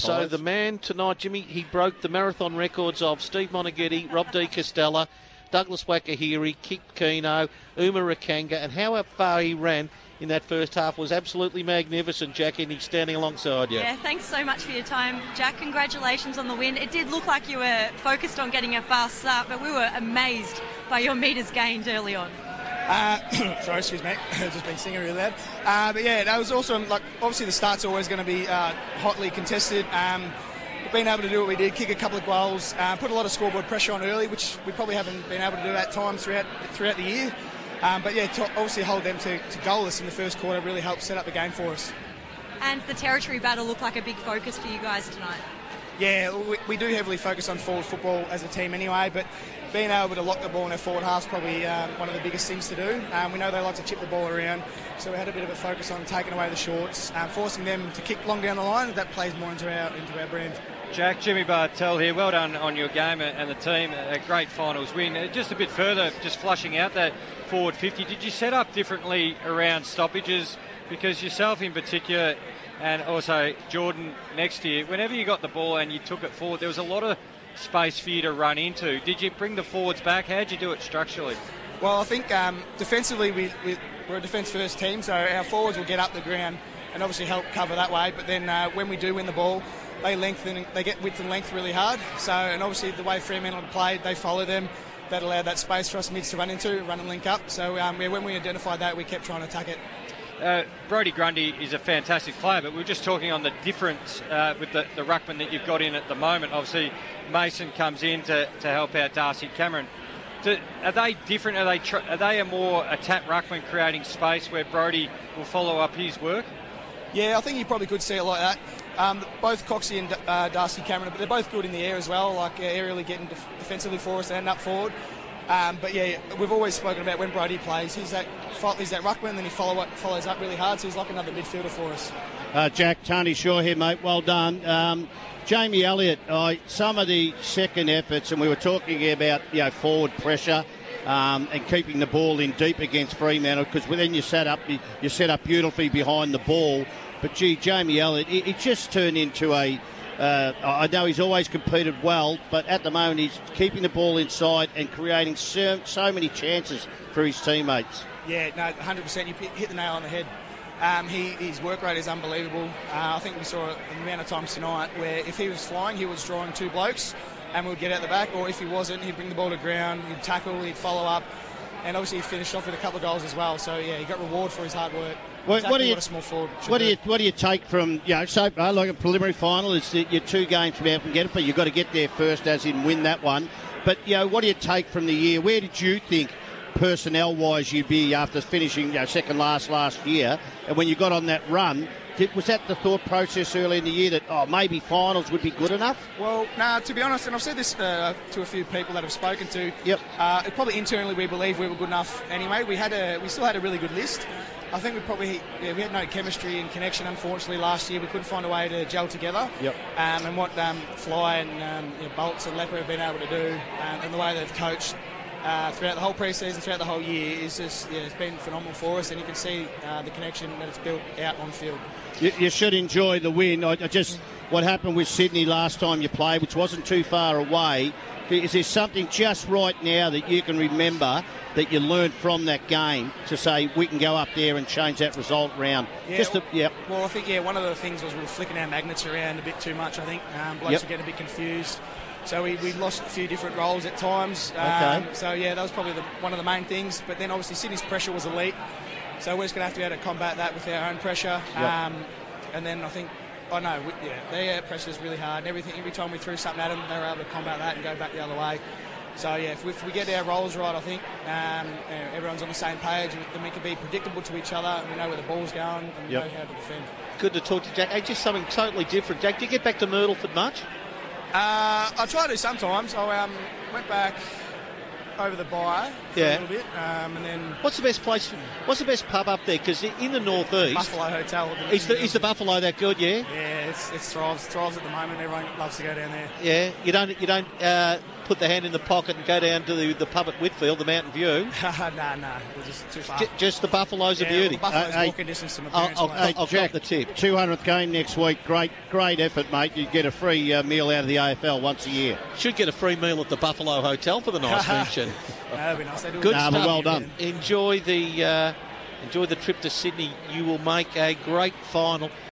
So the man tonight, Jimmy, he broke the marathon records of Steve Moneghetti, Rob de Castella, Douglas Wakiihuri, Kip Keino, Uma Rakanga, and how far he ran in that first half was absolutely magnificent, Jack, and he's standing alongside you. Yeah, thanks so much for your time, Jack. Congratulations on the win. It did look like you were focused on getting a fast start, but we were amazed by your metres gained early on. Uh, sorry, excuse me, just been singing really loud. Uh, but yeah, that was awesome. Like obviously the start's always going to be uh, hotly contested. Um, being able to do what we did, kick a couple of goals, uh, put a lot of scoreboard pressure on early, which we probably haven't been able to do at times throughout throughout the year. Um, but yeah, to obviously hold them to, to goalless in the first quarter really helped set up the game for us. And the territory battle looked like a big focus for you guys tonight. Yeah, we, we do heavily focus on forward football as a team anyway, but being able to lock the ball in our forward half is probably um, one of the biggest things to do. Um, we know they like to chip the ball around, so we had a bit of a focus on taking away the shorts, um, forcing them to kick long down the line. That plays more into our into our brand. Jack, Jimmy Bartel here. Well done on your game and the team. A great finals win. Uh, Just a bit further, just flushing out that forward 50. Did you set up differently around stoppages? Because yourself in particular, and also Jordan next to you, whenever you got the ball and you took it forward, there was a lot of space for you to run into. Did you bring the forwards back? How'd you do it structurally? Well, I think um, defensively we, we, we're a defence first team, so our forwards will get up the ground and obviously help cover that way. But then uh, when we do win the ball, they lengthen, they get width and length really hard. So, and obviously the way Fremantle played, they follow them. That allowed that space for us mids to run into, run and link up. So um, yeah, when we identified that, we kept trying to attack it. Uh, Brodie Grundy is a fantastic player, but we are just talking on the difference uh, with the, the ruckman that you've got in at the moment. Obviously, Mason comes in to, to help out Darcy Cameron. Do, are they different? Are they tr- are they a more a tap ruckman creating space where Brody will follow up his work? Yeah, I think you probably could see it like that. Um, both Coxie and uh, Darcy Cameron, but they're both good in the air as well, like uh, aerially getting def- defensively for us and up forward. Um, but yeah, we've always spoken about when Brodie plays, he's that he's that ruckman, and then he follow follows up really hard, so he's like another midfielder for us. Uh, Jack, Tony Shaw here, mate. Well done. Um, Jamie Elliott, some of the second efforts, and we were talking about you know forward pressure um, and keeping the ball in deep against Fremantle because then you set up you, you set up beautifully behind the ball. But gee, Jamie Elliott, it, it just turned into a. Uh, I know he's always competed well, but at the moment he's keeping the ball inside and creating so, so many chances for his teammates. Yeah, no, 100%. You hit the nail on the head. Um, he, his work rate is unbelievable. Uh, I think we saw an amount of times tonight where if he was flying, he was drawing two blokes and would get out the back, or if he wasn't, he'd bring the ball to ground, he'd tackle, he'd follow up, and obviously he finished off with a couple of goals as well. So yeah, he got reward for his hard work. What, exactly what do you, what a small forward what do do. you what do you take from you know so uh, like a preliminary final is that you're two games from out and get it, but you've got to get there first, as in win that one. But you know, what do you take from the year? Where did you think personnel wise you'd be after finishing you know, second last last year, and when you got on that run? Did, was that the thought process early in the year that oh maybe finals would be good enough? Well, nah, to be honest, and I've said this uh, to a few people that I've spoken to. Yep. Uh, probably internally we believe we were good enough anyway. We had a, we still had a really good list. I think we probably yeah, we had no chemistry and connection. Unfortunately, last year we couldn't find a way to gel together. Yep. Um, and what um, Fly and um, you know, Bolts and Leper have been able to do, um, and the way they've coached. Uh, throughout the whole pre-season, throughout the whole year, is just yeah, it's been phenomenal for us, and you can see uh, the connection that it's built out on field. You, you should enjoy the win. I, I just what happened with Sydney last time you played, which wasn't too far away. Is there something just right now that you can remember that you learned from that game to say we can go up there and change that result round? Yeah, Just well, to, yep. well, I think yeah, one of the things was we were flicking our magnets around a bit too much. I think um, blokes Yep. were getting a bit confused, so we, we lost a few different roles at times. Um, Okay. So yeah, that was probably the, one of the main things. But then obviously Sydney's pressure was elite, so we're just going to have to be able to combat that with our own pressure. Yep. Um, and then I think. Oh no, we, yeah, their pressure is really hard. And everything, every time we threw something at them, they were able to combat that and go back the other way. So yeah, if we, if we get our roles right, I think um, you know, everyone's on the same page, then we can be predictable to each other. And we know where the ball's going and we know how to defend. Good to talk to Jack. Hey, just something totally different. Jack, do you get back to Myrtleford much? Uh, I try to sometimes. I um, went back. Over the Byre for Yeah. a little bit, um, and then What's the best place? What's the best pub up there? Because in the northeast, Buffalo Hotel. is the is the Buffalo that good? Yeah, Yeah, it's, it's thrives, thrives at the moment. Everyone loves to go down there. yeah. You don't you don't uh, put the hand in the pocket and go down to the, the pub at Whitfield, the Mountain View. nah, nah, we're just too far. J- just the Buffalo's yeah, a beauty. well, Buffalo's Uh, hey, walking distance to my I'll, I'll. I'll, I'll Jack, the tip. 200th game next week. Great, great effort, mate. You get a free uh, meal out of the AFL once a year. Should get a free meal at the Buffalo Hotel for the nice mention. That'd be nice. They do Good Nah, stuff. well done. Enjoy the uh, enjoy the trip to Sydney. You will make a great final.